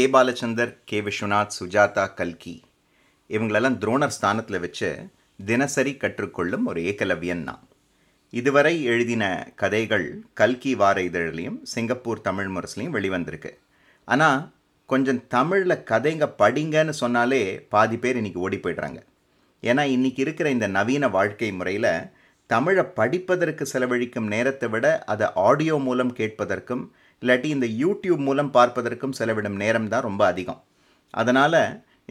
K Balachander K Viswanath Sujatha கல்கி. இவங்களெல்லாம் துரோணர் ஸ்தானத்தில் வச்சு தினசரி கற்றுக்கொள்ளும் ஒரு ஏகலவியன் நான் இதுவரை எழுதின கதைகள் கல்கி வார இதழிலையும் சிங்கப்பூர் தமிழ் முரசுலையும் வெளிவந்திருக்கு. ஆனால் கொஞ்சம் தமிழில் கதைங்க படிங்கன்னு சொன்னாலே பாதி பேர் இன்றைக்கி ஓடி போயிடுறாங்க. ஏன்னா இன்றைக்கி இருக்கிற இந்த நவீன வாழ்க்கை முறையில் தமிழை படிப்பதற்கு செலவழிக்கும் நேரத்தை விட அதை ஆடியோ மூலம் கேட்பதற்கும் இல்லாட்டி இந்த யூடியூப் மூலம் பார்ப்பதற்கும் செலவிடும் நேரம் தான் ரொம்ப அதிகம். அதனால்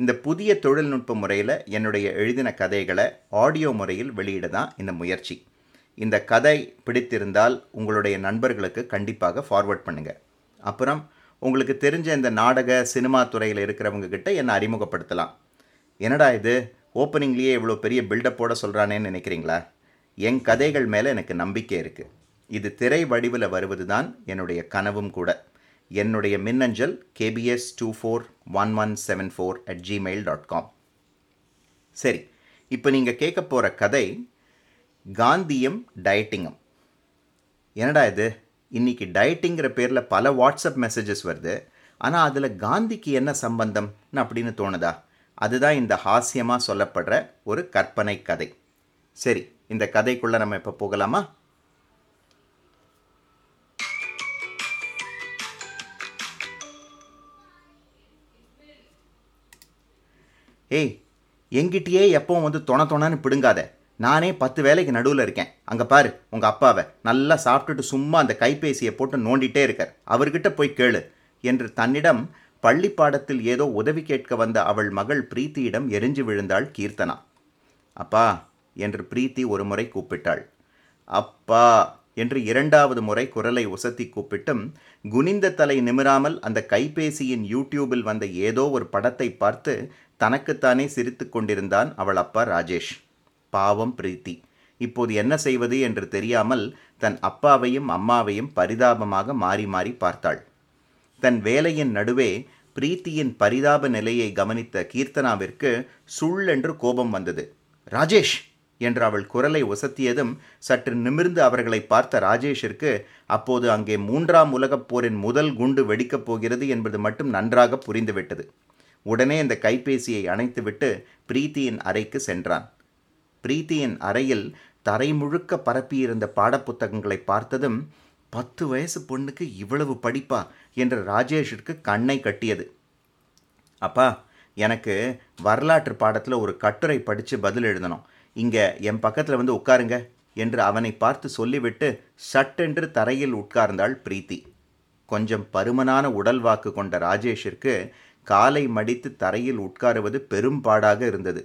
இந்த புதிய தொழில்நுட்ப முறையில் என்னுடைய எழுதின கதைகளை ஆடியோ முறையில் வெளியிட தான் இந்த முயற்சி. இந்த கதை பிடித்திருந்தால் உங்களுடைய நண்பர்களுக்கு கண்டிப்பாக ஃபார்வர்ட் பண்ணுங்கள் அப்புறம் உங்களுக்கு தெரிஞ்ச இந்த நாடக சினிமா துறையில் இருக்கிறவங்க கிட்ட என்னை அறிமுகப்படுத்தலாம். என்னடா இது? ஓப்பனிங்லேயே இவ்வளோ பெரிய பில்டப்போட சொல்கிறானேன்னு நினைக்கிறீங்களா? என் கதைகள் மேலே எனக்கு நம்பிக்கை இருக்குது இது திரை வடிவில் வருவது தான் என்னுடைய கனவும் கூட. என்னுடைய மின்னஞ்சல் KPS two four one one seven four at Gmail dot com சரி இப்போ நீங்கள் கேட்க போகிற கதை காந்தியம் டயட்டிங்கும் என்னடா இது? இன்னைக்கு டயட்டிங்கிற பேரில் பல வாட்ஸ்அப் மெசேஜஸ் வருது. ஆனால் அதில் காந்திக்கு என்ன சம்பந்தம்னு அப்படின்னு தோணுதா? அதுதான் இந்த ஹாஸ்யமாக சொல்லப்படுற ஒரு கற்பனை கதை. சரி இந்த கதைக்குள்ளே நம்ம இப்போ போகலாமா? ஏய் எங்கிட்டயே எப்பவும் வந்து தொண தொணன்னு பிடுங்காத. நானே பத்து வேலைக்கு நடுவில் இருக்கேன். அங்கே பாரு உங்கள் அப்பாவை. நல்லா சாப்பிட்டுட்டு சும்மா அந்த கைபேசியை போட்டு நோண்டிட்டே இருக்கார். அவர்கிட்ட போய் கேளு என்று தன்னிடம் பள்ளி பாடத்தில் ஏதோ உதவி கேட்க வந்த அவள் மகள் பிரீத்தியிடம் எரிஞ்சு விழுந்தாள் கீர்த்தனா. அப்பா என்று பிரீத்தி ஒரு முறை கூப்பிட்டாள். அப்பா என்று இரண்டாவது முறை குரலை உசத்தி கூப்பிட்டும் குனிந்த தலை நிமிராமல் அந்த கைபேசியின் யூடியூபில் வந்த ஏதோ ஒரு படத்தை பார்த்து தனக்குத்தானே சிரித்து கொண்டிருந்தான் அவள் அப்பா ராஜேஷ். பாவம் பிரீத்தி. இப்போது என்ன செய்வது என்று தெரியாமல் தன் அப்பாவையும் அம்மாவையும் பரிதாபமாக மாறி மாறி பார்த்தாள். தன் வேலையின் நடுவே பிரீத்தியின் பரிதாப நிலையை கவனித்த கீர்த்தனாவிற்கு சுள் என்று கோபம் வந்தது. ராஜேஷ்! என்று அவள் குரலை உசத்தியதும் சற்று நிமிர்ந்து அவர்களை பார்த்த ராஜேஷிற்கு அப்போது அங்கே மூன்றாம் உலகப் போரின் முதல் குண்டு வெடிக்கப் போகிறது என்பது மட்டும் நன்றாக புரிந்துவிட்டது. உடனே இந்த கைபேசியை அணைத்துவிட்டு பிரீத்தியின் அறைக்கு சென்றான். பிரீத்தியின் அறையில் தரை முழுக்க பரப்பியிருந்த பாடப்புத்தகங்களை பார்த்ததும் பத்து வயசு பொண்ணுக்கு இவ்வளவு படிப்பா? என்று ராஜேஷிற்கு கண்ணை கட்டியது. அப்பா எனக்கு வரலாற்று பாடத்தில் ஒரு கட்டுரை படித்து பதில் எழுதணும். இங்கே என் பக்கத்தில் வந்து உட்காருங்க என்று அவனை பார்த்து சொல்லிவிட்டு சட்டென்று தரையில் உட்கார்ந்தாள் பிரீத்தி. கொஞ்சம் பருமனான உடல் வாக்கு கொண்ட ராஜேஷிற்கு காலை மடித்து தரையில் உட்காருவது பெரும்பாடாக இருந்தது.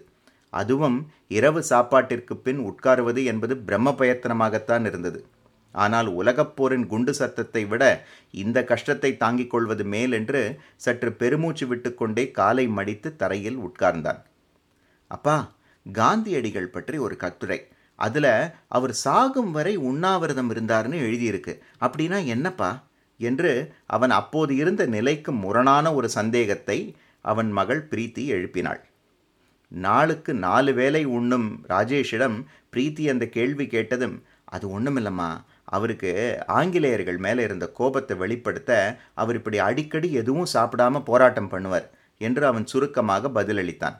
அதுவும் இரவு சாப்பாட்டிற்கு பின் உட்காருவது என்பது பிரம்ம பயத்தனமாகத்தான் இருந்தது. ஆனால் உலகப்போரின் குண்டு சத்தத்தை விட இந்த கஷ்டத்தை தாங்கிக் கொள்வது மேல் என்று சற்று பெருமூச்சு விட்டுக்கொண்டே காலை மடித்து தரையில் உட்கார்ந்தான். அப்பா காந்தியடிகள் பற்றி ஒரு கட்டுரை. அதில் அவர் சாகும் வரை உண்ணாவிரதம் இருந்தார்னு எழுதியிருக்கு. அப்படின்னா என்னப்பா? என்று அவன் அப்போது இருந்த நிலைக்கு முரணான ஒரு சந்தேகத்தை அவன் மகள் பிரீத்தி எழுப்பினாள். நாளுக்கு நாலு வேலை உண்ணும் ராஜேஷிடம் பிரீத்தி அந்த கேள்வி கேட்டதும் அது ஒன்றுமில்லம்மா அவருக்கு ஆங்கிலேயர்கள் மேலே இருந்த கோபத்தை வெளிப்படுத்த அவர் இப்படி அடிக்கடி எதுவும் சாப்பிடாம போராட்டம் பண்ணுவார் என்று அவன் சுருக்கமாக பதிலளித்தான்.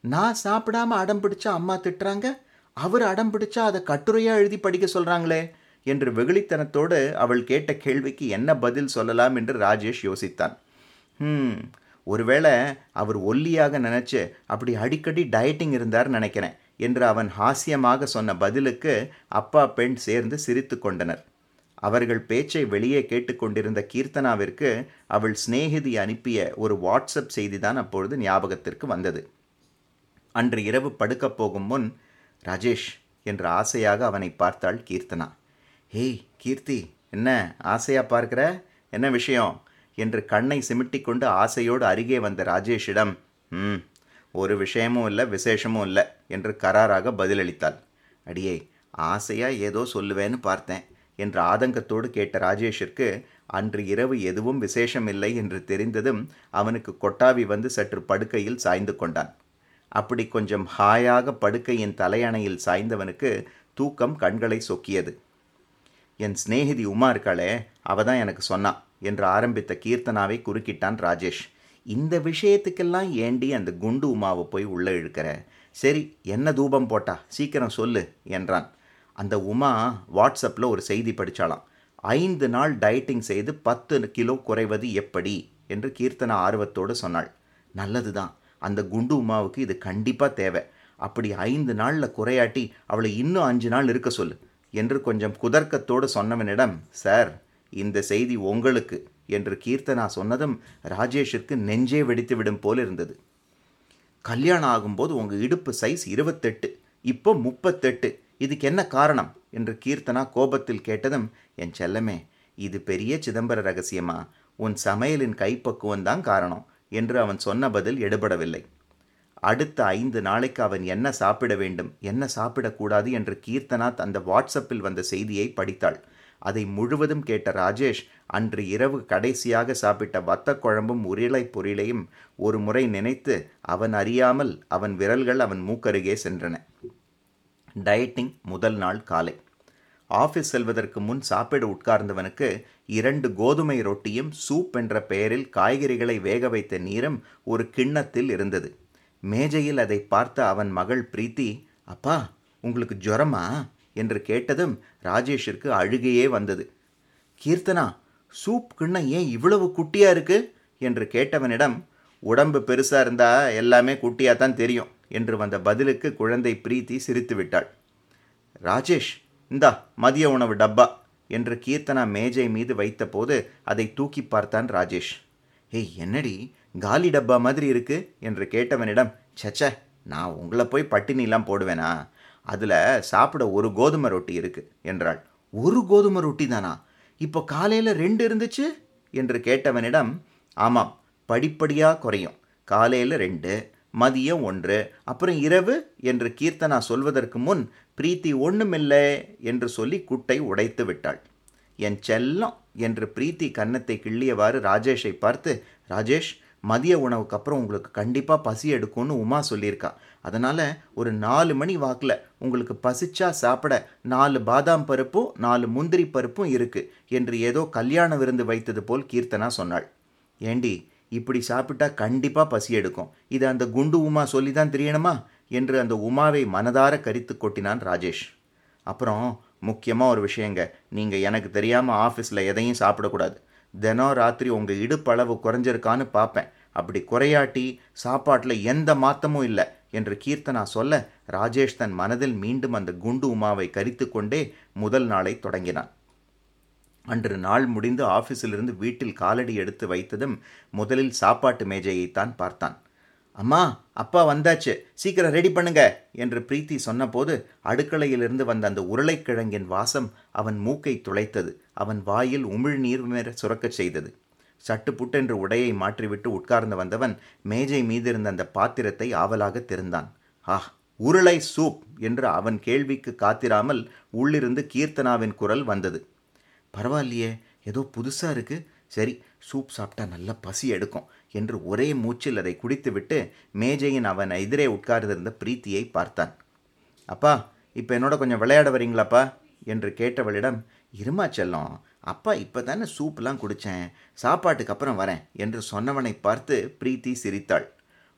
நான் சாப்பிடாம அடம் பிடிச்சா அம்மா திட்டுறாங்க? அவர் அடம் பிடிச்சா அதை கட்டுரையாக எழுதி படிக்க சொல்கிறாங்களே என்று வெகுளித்தனத்தோடு அவள் கேட்ட கேள்விக்கு என்ன பதில் சொல்லலாம் என்று ராஜேஷ் யோசித்தான். ம் ஒருவேளை அவர் ஒல்லியாக நினச்சி அப்படி அடிக்கடி டயட்டிங் இருந்தார் நினைக்கிறேன் என்று அவன் ஹாஸ்யமாக சொன்ன பதிலுக்கு அப்பா பெண் சேர்ந்து சிரித்து கொண்டனர். அவர்கள் பேச்சை வெளியே கேட்டுக்கொண்டிருந்த கீர்த்தனாவிற்கு அவள் சிநேகிதி அனுப்பிய ஒரு வாட்ஸ்அப் செய்திதான் அப்பொழுது ஞாபகத்திற்கு வந்தது. அன்று இரவு படுக்கப் போகும் முன் ராஜேஷ் என்று ஆசையாக அவனை பார்த்தாள் கீர்த்தனா. ஹேய் கீர்த்தி என்ன ஆசையாக பார்க்குற? என்ன விஷயம்? என்று கண்ணை சிமிட்டி கொண்டு ஆசையோடு அருகே வந்த ராஜேஷிடம் ம் ஒரு விஷயமும் இல்லை விசேஷமும் இல்லை என்று கராராக பதிலளித்தாள். அடியே ஆசையாக ஏதோ சொல்லுவேன்னு பார்த்தேன் என்ற ஆதங்கத்தோடு கேட்ட ராஜேஷிற்கு அன்று இரவு எதுவும் விசேஷம் இல்லை என்று தெரிந்ததும் அவனுக்கு கொட்டாவி வந்து சற்று படுக்கையில் சாய்ந்து கொண்டான். அப்படி கொஞ்சம் ஹாயாக படுக்கையின் தலையணையில் சாய்ந்தவனுக்கு தூக்கம் கண்களை சொக்கியது. என் சிநேகிதி உமா இருக்காளே அவ தான் எனக்கு சொன்னான் என்று ஆரம்பித்த கீர்த்தனாவை குறுக்கிட்டான் ராஜேஷ். இந்த விஷயத்துக்கெல்லாம் ஏண்டி அந்த குண்டு உமாவை போய் உள்ளே இழுக்கிற? சரி என்ன தூபம் போட்டா? சீக்கிரம் சொல்லு என்றான். அந்த உமா வாட்ஸ்அப்பில் ஒரு செய்தி படித்தாளாம் ஐந்து நாள் டயட்டிங் செய்து பத்து கிலோ குறைவது எப்படி? என்று கீர்த்தனா ஆர்வத்தோடு சொன்னாள். நல்லது தான் அந்த குண்டு உமாவுக்கு இது கண்டிப்பாக தேவை. அப்படி ஐந்து நாளில் குறையாட்டி அவளை இன்னும் அஞ்சு நாள் இருக்க சொல்லு. என்று கொஞ்சம் குதர்க்கத்தோடு சொன்னவனிடம் சார் இந்த செய்தி உங்களுக்கு என்று கீர்த்தனா சொன்னதும் ராஜேஷிற்கு நெஞ்சே வெடித்து விடும் போல் இருந்தது. கல்யாணம் ஆகும்போது உங்கள் இடுப்பு சைஸ் இருபத்தெட்டு இப்போ முப்பத்தெட்டு இதுக்கு என்ன காரணம்? என்று கீர்த்தனா கோபத்தில் கேட்டதும் என் செல்லமே இது பெரிய சிதம்பர ரகசியமா? உன் சமையலின் கைப்பக்குவம்தான் காரணம் என்று அவன் சொன்ன பதில் எடுபடவில்லை. அடுத்த ஐந்து நாளைக்கு அவன் என்ன சாப்பிட வேண்டும் என்ன சாப்பிடக்கூடாது என்று கீர்த்தனாத் அந்த வாட்ஸ்அப்பில் வந்த செய்தியை படித்தாள். அதை முழுவதும் கேட்ட ராஜேஷ் அன்று இரவு கடைசியாக சாப்பிட்ட வத்த குழம்பும் உருளை பொரியலையும் ஒரு முறை நினைத்து அவன் அறியாமல் அவன் விரல்கள் அவன் மூக்கருகே சென்றன. டயட்டிங் முதல் நாள் காலை. ஆஃபீஸ் செல்வதற்கு முன் சாப்பிட உட்கார்ந்தவனுக்கு இரண்டு கோதுமை ரொட்டியும் சூப் என்ற பெயரில் காய்கறிகளை வேக வைத்த நீரும் ஒரு கிண்ணத்தில் இருந்தது. மேஜையில் அதை பார்த்த அவன் மகள் பிரீத்தி அப்பா உங்களுக்கு ஜுரமா? என்று கேட்டதும் ராஜேஷிற்கு அழுகையே வந்தது. கீர்த்தனா சூப் கிண்ணம் ஏன் இவ்வளவு குட்டியா இருக்கு? என்று கேட்டவனிடம் உடம்பு பெருசா இருந்தா எல்லாமே குட்டியா தான் தெரியும் என்று வந்த பதிலுக்கு குழந்தை பிரீத்தி சிரித்து விட்டாள் ராஜேஷ் இந்தா மதிய உணவு டப்பா என்று கீர்த்தனா மேஜை மீது வைத்தபோது அதை தூக்கி பார்த்தான் ராஜேஷ். ஏய் என்னடி காலி டப்பா மாதிரி இருக்கு என்று கேட்டவனிடம் சச்ச நான் உங்களை போய் பட்டினிலாம் போடுவேனா? அதில் சாப்பிட ஒரு கோதுமை ரொட்டி இருக்கு என்றாள். ஒரு கோதுமை ரொட்டி தானா? இப்போ காலையில் ரெண்டு இருந்துச்சு? என்று கேட்டவனிடம் ஆமாம் படிப்படியாக குறையும். காலையில் ரெண்டு மதியம் ஒன்று அப்புறம் இரவு என்று கீர்த்தனா சொல்வதற்கு முன் பிரீத்தி ஒன்றுமில்லை என்று சொல்லி குட்டை உடைத்து விட்டாள். என் செல்லம் என்று பிரீத்தி கன்னத்தை கிள்ளியவாறு ராஜேஷை பார்த்து ராஜேஷ் மதிய உணவுக்கு அப்புறம் உங்களுக்கு கண்டிப்பாக பசி எடுக்கும்னு உமா சொல்லியிருக்கா. அதனால் ஒரு நாலு மணி வாக்கில் உங்களுக்கு பசிச்சா சாப்பிட நாலு பாதாம் பருப்பும் நாலு முந்திரி பருப்பும் இருக்குது என்று ஏதோ கல்யாண விருந்து வைத்தது போல் கீர்த்தனா சொன்னாள். ஏண்டி இப்படி சாப்பிட்டா கண்டிப்பாக பசி எடுக்கும். இது அந்த குண்டு உமா சொல்லி தான் தெரியணுமா? என்று அந்த உமாவை மனதார கரித்து கொட்டினான் ராஜேஷ். அப்புறம் முக்கியமாக ஒரு விஷயங்க. நீங்கள் எனக்கு தெரியாமல் ஆஃபீஸில் எதையும் சாப்பிடக்கூடாது. தினம் ராத்திரி உங்கள் இடுப்பளவு குறைஞ்சிருக்கான்னு பார்ப்பேன் அப்படி குறையாட்டி சாப்பாட்டில் எந்த மாத்தமும் இல்லை என்று கீர்த்தனா சொல்ல ராஜேஷ் தன் மனதில் மீண்டும் அந்த குண்டு உமாவை கரித்து கொண்டே முதல் நாளை தொடங்கினான். அன்று நாள் முடிந்து ஆஃபீஸிலிருந்து வீட்டில் காலடி எடுத்து வைத்ததும் முதலில் சாப்பாட்டு மேஜையைத்தான் பார்த்தான். அம்மா அப்பா வந்தாச்சு. சீக்கிரம் ரெடி பண்ணுங்க என்று பிரீத்தி சொன்னபோது அடுக்களையிலிருந்து வந்த அந்த உருளைக்கிழங்கின் வாசம் அவன் மூக்கை துளைத்தது. அவன் வாயில் உமிழ்நீர் மேற சுரக்கச் செய்தது. சட்டு புட்டென்று உடையை மாற்றிவிட்டு உட்கார்ந்து வந்தவன் மேஜை மீதிருந்த அந்த பாத்திரத்தை ஆவலாக திறந்தான். ஆஹ் உருளை சூப் என்று அவன் கேள்விக்கு காத்திராமல் உள்ளிருந்து கீர்த்தனாவின் குரல் வந்தது. பரவாயில்லையே ஏதோ புதுசாக இருக்கு. சரி சூப் சாப்பிட்டா நல்லா பசி எடுக்கும் என்று ஒரே மூச்சில் அதை குடித்துவிட்டு மேஜையின் அவன் எதிரே உட்கார்ந்திருந்த பிரீத்தியை பார்த்தான். அப்பா இப்போ என்னோட கொஞ்சம் விளையாட வரீங்களாப்பா? என்று கேட்டவளிடம் இருமா செல்லம் அப்பா இப்போ தானே சூப்லாம் குடித்தேன் சாப்பாட்டுக்கு அப்புறம் வரேன் என்று சொன்னவனை பார்த்து பிரீத்தி சிரித்தாள்.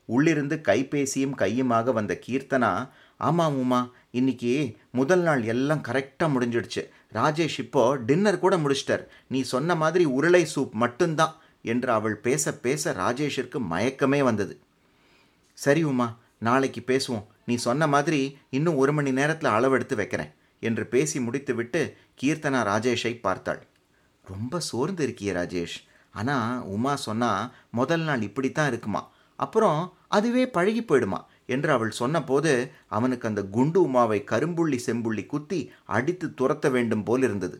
உள்ளிருந்து கைபேசியும் கையுமாக வந்த கீர்த்தனா ஆமாம் உமா இன்னைக்கு முதல் நாள் எல்லாம் கரெக்டாக முடிஞ்சிடுச்சு. ராஜேஷ் இப்போ டின்னர் கூட முடிச்சிட்டார். நீ சொன்ன மாதிரி உருளை சூப் மட்டும்தான் என்று அவள் பேச பேச ராஜேஷிற்கு மயக்கமே வந்தது. சரி உமா நாளைக்கு பேசுவோம். நீ சொன்ன மாதிரி இன்னும் ஒரு மணி நேரத்தில் அளவெடுத்து வைக்கிறேன் என்று பேசி முடித்துவிட்டு கீர்த்தனா ராஜேஷை பார்த்தாள். ரொம்ப சோர்ந்து இருக்கிய ராஜேஷ். ஆனால் உமா சொன்னால் முதல் நாள் இப்படித்தான் இருக்குமா? அப்புறம் அதுவே பழகி போயிடுமா? என்று அவள் சொன்னபோது அவனுக்கு அந்த குண்டு உமாவை கரும்புள்ளி செம்புள்ளி குத்தி அடித்து துரத்த வேண்டும் போல் இருந்தது.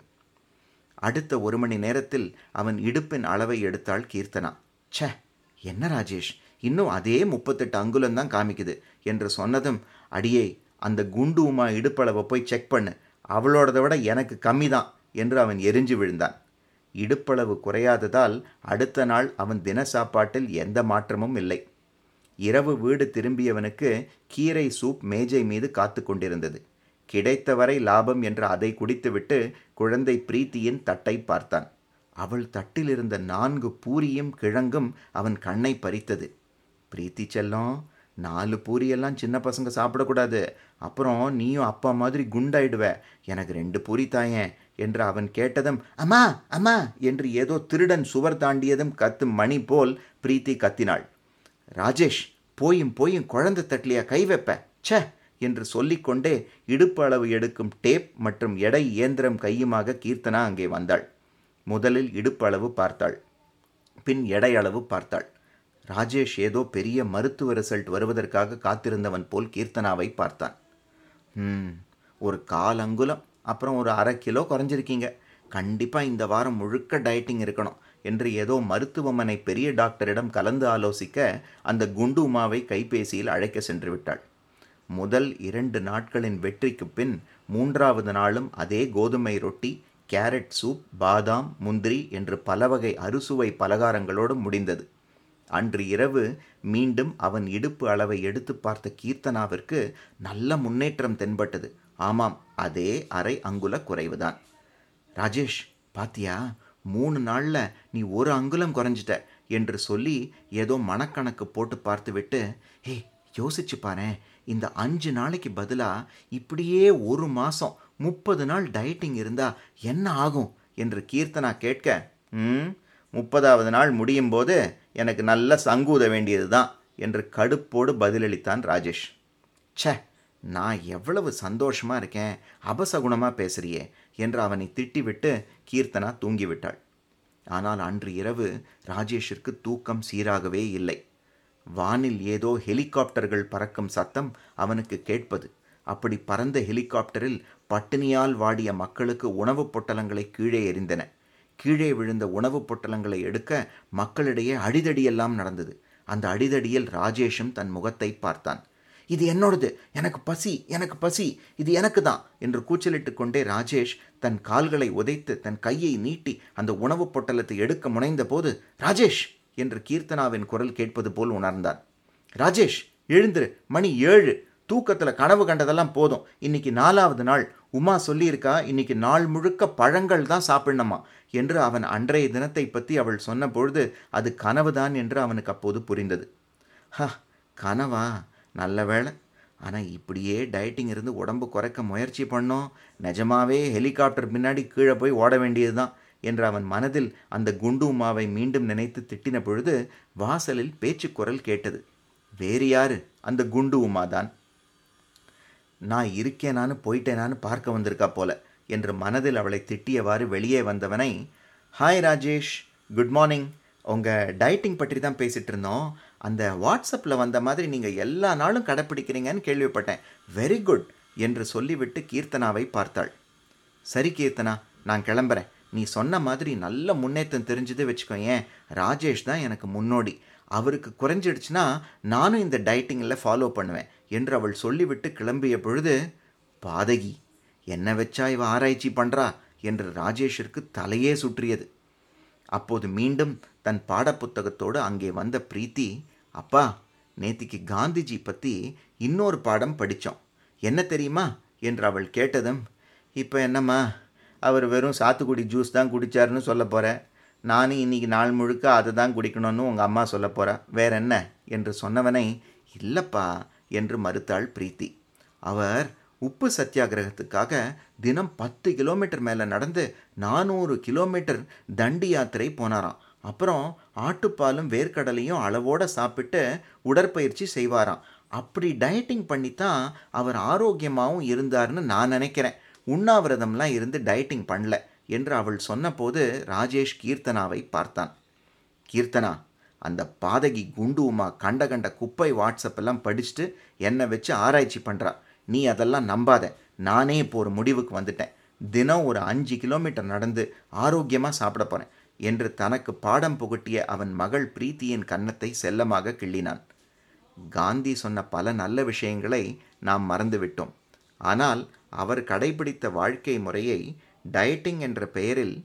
அடுத்த ஒரு மணி நேரத்தில் அவன் இடுப்பின் அளவை எடுத்தாள் கீர்த்தனா. ச்சே என்ன ராஜேஷ்? இன்னும் அதே முப்பத்தெட்டு அங்குலம் தான் காமிக்குது என்று சொன்னதும் அடியே அந்த குண்டு உமா இடுப்பளவை போய் செக் பண்ணு. அவளோடதை விட எனக்கு கம்மி தான் என்று அவன் எரிஞ்சு விழுந்தான். இடுப்பளவு குறையாததால் அடுத்த நாள் அவன் தின சாப்பாட்டில் எந்த மாற்றமும் இல்லை. இரவு வீடு திரும்பியவனுக்கு கீரை சூப் மேஜை மீது காத்து கொண்டிருந்தது. கிடைத்தவரை லாபம் என்று அதை குடித்துவிட்டு குழந்தை பிரீத்தியின் தட்டை பார்த்தான். அவள் தட்டில் இருந்த நான்கு பூரியும் கிழங்கும் அவன் கண்ணை பறித்தது. பிரீத்தி செல்லம் நாலு பூரியெல்லாம் சின்ன பசங்க சாப்பிடக்கூடாது. அப்புறம் நீயும் அப்பா மாதிரி குண்டாயிடுவ. எனக்கு ரெண்டு பூரி தாயேன். என்று அவன் கேட்டதும் அம்மா அம்மா என்று ஏதோ திருடன் சுவர் தாண்டியதும் கத்தும் மணி போல் பிரீத்தி கத்தினாள். ராஜேஷ் போயும் போயும் குழந்தை தட்டிலியா கை வைப்ப? ச்சே என்று சொல்லிக்கொண்டே இடுப்பு அளவு எடுக்கும் டேப் மற்றும் எடை இயந்திரம் கையுமாக கீர்த்தனா அங்கே வந்தாள். முதலில் இடுப்பு அளவு பார்த்தாள். பின் எடை அளவு பார்த்தாள். ராஜேஷ் ஏதோ பெரிய மருத்துவ ரிசல்ட் வருவதற்காக காத்திருந்தவன் போல் கீர்த்தனாவை பார்த்தான். ம் ஒரு கால் அங்குலம் அப்புறம் ஒரு அரை கிலோ குறைஞ்சிருக்கீங்க. கண்டிப்பாக இந்த வாரம் முழுக்க டயட்டிங் இருக்கணும் என்று ஏதோ மருத்துவமனை பெரிய டாக்டரிடம் கலந்து ஆலோசிக்க அந்த குண்டு உமாவை கைபேசியில் அழைக்க சென்று விட்டாள். முதல் இரண்டு நாட்களின் வெற்றிக்கு பின் மூன்றாவது நாளும் அதே கோதுமை ரொட்டி கேரட் சூப் பாதாம் முந்திரி என்று பல வகை அறுசுவை பலகாரங்களோடு முடிந்தது. அன்று இரவு மீண்டும் அவன் இடுப்பு அளவை எடுத்து பார்த்த கீர்த்தனாவிற்கு நல்ல முன்னேற்றம் தென்பட்டது. ஆமாம் அதே அரை அங்குல குறைவுதான். ராஜேஷ் பாத்தியா? மூணு நாளில் நீ ஒரு அங்குலம் குறைஞ்சிட்ட என்று சொல்லி ஏதோ மனக்கணக்கு போட்டு பார்த்துவிட்டு ஹே யோசிச்சு பாரு இந்த அஞ்சு நாளைக்கு பதிலாக இப்படியே ஒரு மாதம் முப்பது நாள் டயட்டிங் இருந்தால் என்ன ஆகும்? என்று கீர்த்தனா கேட்க ம் முப்பதாவது நாள் முடியும் போது எனக்கு நல்ல சங்கூத வேண்டியது தான் என்று கடுப்போடு பதிலளித்தான் ராஜேஷ். ச்சே நான் எவ்வளவு சந்தோஷமா இருக்கேன் அபசகுணமாக பேசுறியே என்று அவனை திட்டிவிட்டு கீர்த்தனா தூங்கிவிட்டாள். ஆனால் அன்று இரவு ராஜேஷிற்கு தூக்கம் சீராகவே இல்லை. வானில் ஏதோ ஹெலிகாப்டர்கள் பறக்கும் சத்தம் அவனுக்கு கேட்பது. அப்படி பறந்த ஹெலிகாப்டரில் பட்டினியால் வாடிய மக்களுக்கு உணவுப் பொட்டலங்களை கீழே எறிந்தன. கீழே விழுந்த உணவுப் பொட்டலங்களை எடுக்க மக்களிடையே அடிதடியெல்லாம் நடந்தது. அந்த அடிதடியில் ராஜேஷும் தன் முகத்தை பார்த்தான். இது என்னோடது எனக்கு பசி எனக்கு பசி இது எனக்கு தான் என்று கூச்சலிட்டு கொண்டே ராஜேஷ் தன் கால்களை உதைத்து தன் கையை நீட்டி அந்த உணவுப் பொட்டலத்தை எடுக்க முனைந்த போது ராஜேஷ்! என்று கீர்த்தனாவின் குரல் கேட்பது போல் உணர்ந்தான். ராஜேஷ் எழுந்திரு மணி ஏழு. தூக்கத்தில் கனவு கண்டதெல்லாம் போதும். இன்னைக்கு நாலாவது நாள். உமா சொல்லியிருக்கா இன்னைக்கு நாள் முழுக்க பழங்கள் தான் சாப்பிடணுமா? என்று அவன் அன்றைய தினத்தை பற்றி அவள் சொன்னபொழுது அது கனவுதான் என்று அவனுக்கு அப்போது புரிந்தது. ஹ கனவா? நல்ல வேளை. ஆனால் இப்படியே டயட்டிங் இருந்து உடம்பு குறைக்க முயற்சி பண்ணோம். நிஜமாவே ஹெலிகாப்டர் பின்னாடி கீழே போய் ஓட வேண்டியது தான் என்று அவன் மனதில் அந்த குண்டு உமாவை மீண்டும் நினைத்து திட்டின பொழுது வாசலில் பேச்சு குரல் கேட்டது. வேறு யாரு? அந்த குண்டு உமா தான் நான் இருக்கேனான்னு போயிட்டேனான்னு பார்க்க வந்திருக்கா போல என்று மனதில் அவளை திட்டியவாறு வெளியே வந்தவனை ஹாய் ராஜேஷ் குட் மார்னிங் உங்கள் டயட்டிங் பற்றி தான் பேசிகிட்டு இருந்தோம். அந்த வாட்ஸ்அப்பில் வந்த மாதிரி நீங்கள் எல்லா நாளும் கடைப்பிடிக்கிறீங்கன்னு கேள்விப்பட்டேன். வெரி குட் என்று சொல்லிவிட்டு கீர்த்தனாவை பார்த்தாள். சரி கீர்த்தனா நான் கிளம்புறேன். நீ சொன்ன மாதிரி நல்ல முன்னேற்றம் தெரிஞ்சது வச்சுக்கோ ஏன் ராஜேஷ் தான் எனக்கு முன்னோடி. அவருக்கு குறைஞ்சிடுச்சுன்னா நானும் இந்த டயட்டிங்கில் ஃபாலோ பண்ணுவேன் என்று அவள் சொல்லிவிட்டு கிளம்பிய பொழுது பாதகி என்ன வச்சா இவ ஆராய்ச்சி பண்ணுறா என்று ராஜேஷிற்கு தலையே சுற்றியது. அப்போது மீண்டும் தன் பாடப்புத்தகத்தோடு அங்கே வந்த பிரீத்தி அப்பா நேத்திக்கு காந்திஜி பற்றி இன்னொரு பாடம் படித்தோம் என்ன தெரியுமா? என்று அவள் கேட்டதும் இப்போ என்னம்மா அவர் வெறும் சாத்துக்குடி ஜூஸ் தான் குடித்தாருன்னு சொல்ல போகிறேன் நானும் இன்னைக்கு நாள் முழுக்க அதை தான் குடிக்கணும்னு உங்கள் அம்மா சொல்ல போகிறா வேற என்ன? என்று சொன்னவனை இல்லைப்பா என்று மறுத்தாள் பிரீத்தி. அவர் உப்பு சத்தியாகிரகத்துக்காக தினம் பத்து கிலோமீட்டர் மேலே நடந்து நானூறு கிலோமீட்டர் தண்டி யாத்திரை போனாராம். அப்புறம் ஆட்டுப்பாலும் வேர்க்கடலையும் அளவோடு சாப்பிட்டு உடற்பயிற்சி செய்வாராம். அப்படி டயட்டிங் பண்ணி தான் அவர் ஆரோக்கியமாகவும் இருந்தார்னு நான் நினைக்கிறேன். உண்ணாவிரதம்லாம் இருந்து டயட்டிங் பண்ணல என்று அவள் சொன்னபோது ராஜேஷ் கீர்த்தனாவை பார்த்தான். கீர்த்தனா அந்த பாதகி குண்டு உமா கண்ட கண்ட குப்பை வாட்ஸ்அப்பெல்லாம் படிச்சுட்டு என்னை வச்சு ஆராய்ச்சி பண்ணுறா நீ அதெல்லாம் நம்பாத. நானே இப்போ ஒரு முடிவுக்கு வந்துட்டேன். தினம் ஒரு அஞ்சு கிலோமீட்டர் நடந்து ஆரோக்கியமாக சாப்பிட போகிறேன் என்று தனக்கு பாடம் புகட்டிய அவன் மகள் பிரீத்தியின் கன்னத்தை செல்லமாக கிள்ளினான். காந்தி சொன்ன பல நல்ல விஷயங்களை நாம் மறந்துவிட்டோம். ஆனால் அவர் கடைபிடித்த வாழ்க்கை முறையை டயட்டிங் என்ற பெயரில்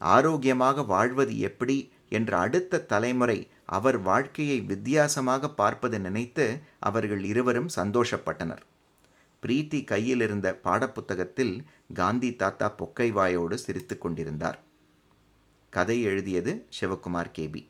ஆரோக்கியமாக வாழ்வது எப்படி என்ற அடுத்த தலைமுறை அவர் வாழ்க்கையை வித்தியாசமாக பார்ப்பது நினைத்து அவர்கள் இருவரும் சந்தோஷப்பட்டனர். பிரீத்தி கையில் இருந்த பாடப்புத்தகத்தில் காந்தி தாத்தா பொக்கை வாயோடு சிரித்து கொண்டிருந்தார். கதை எழுதியது சிவகுமார் கேபி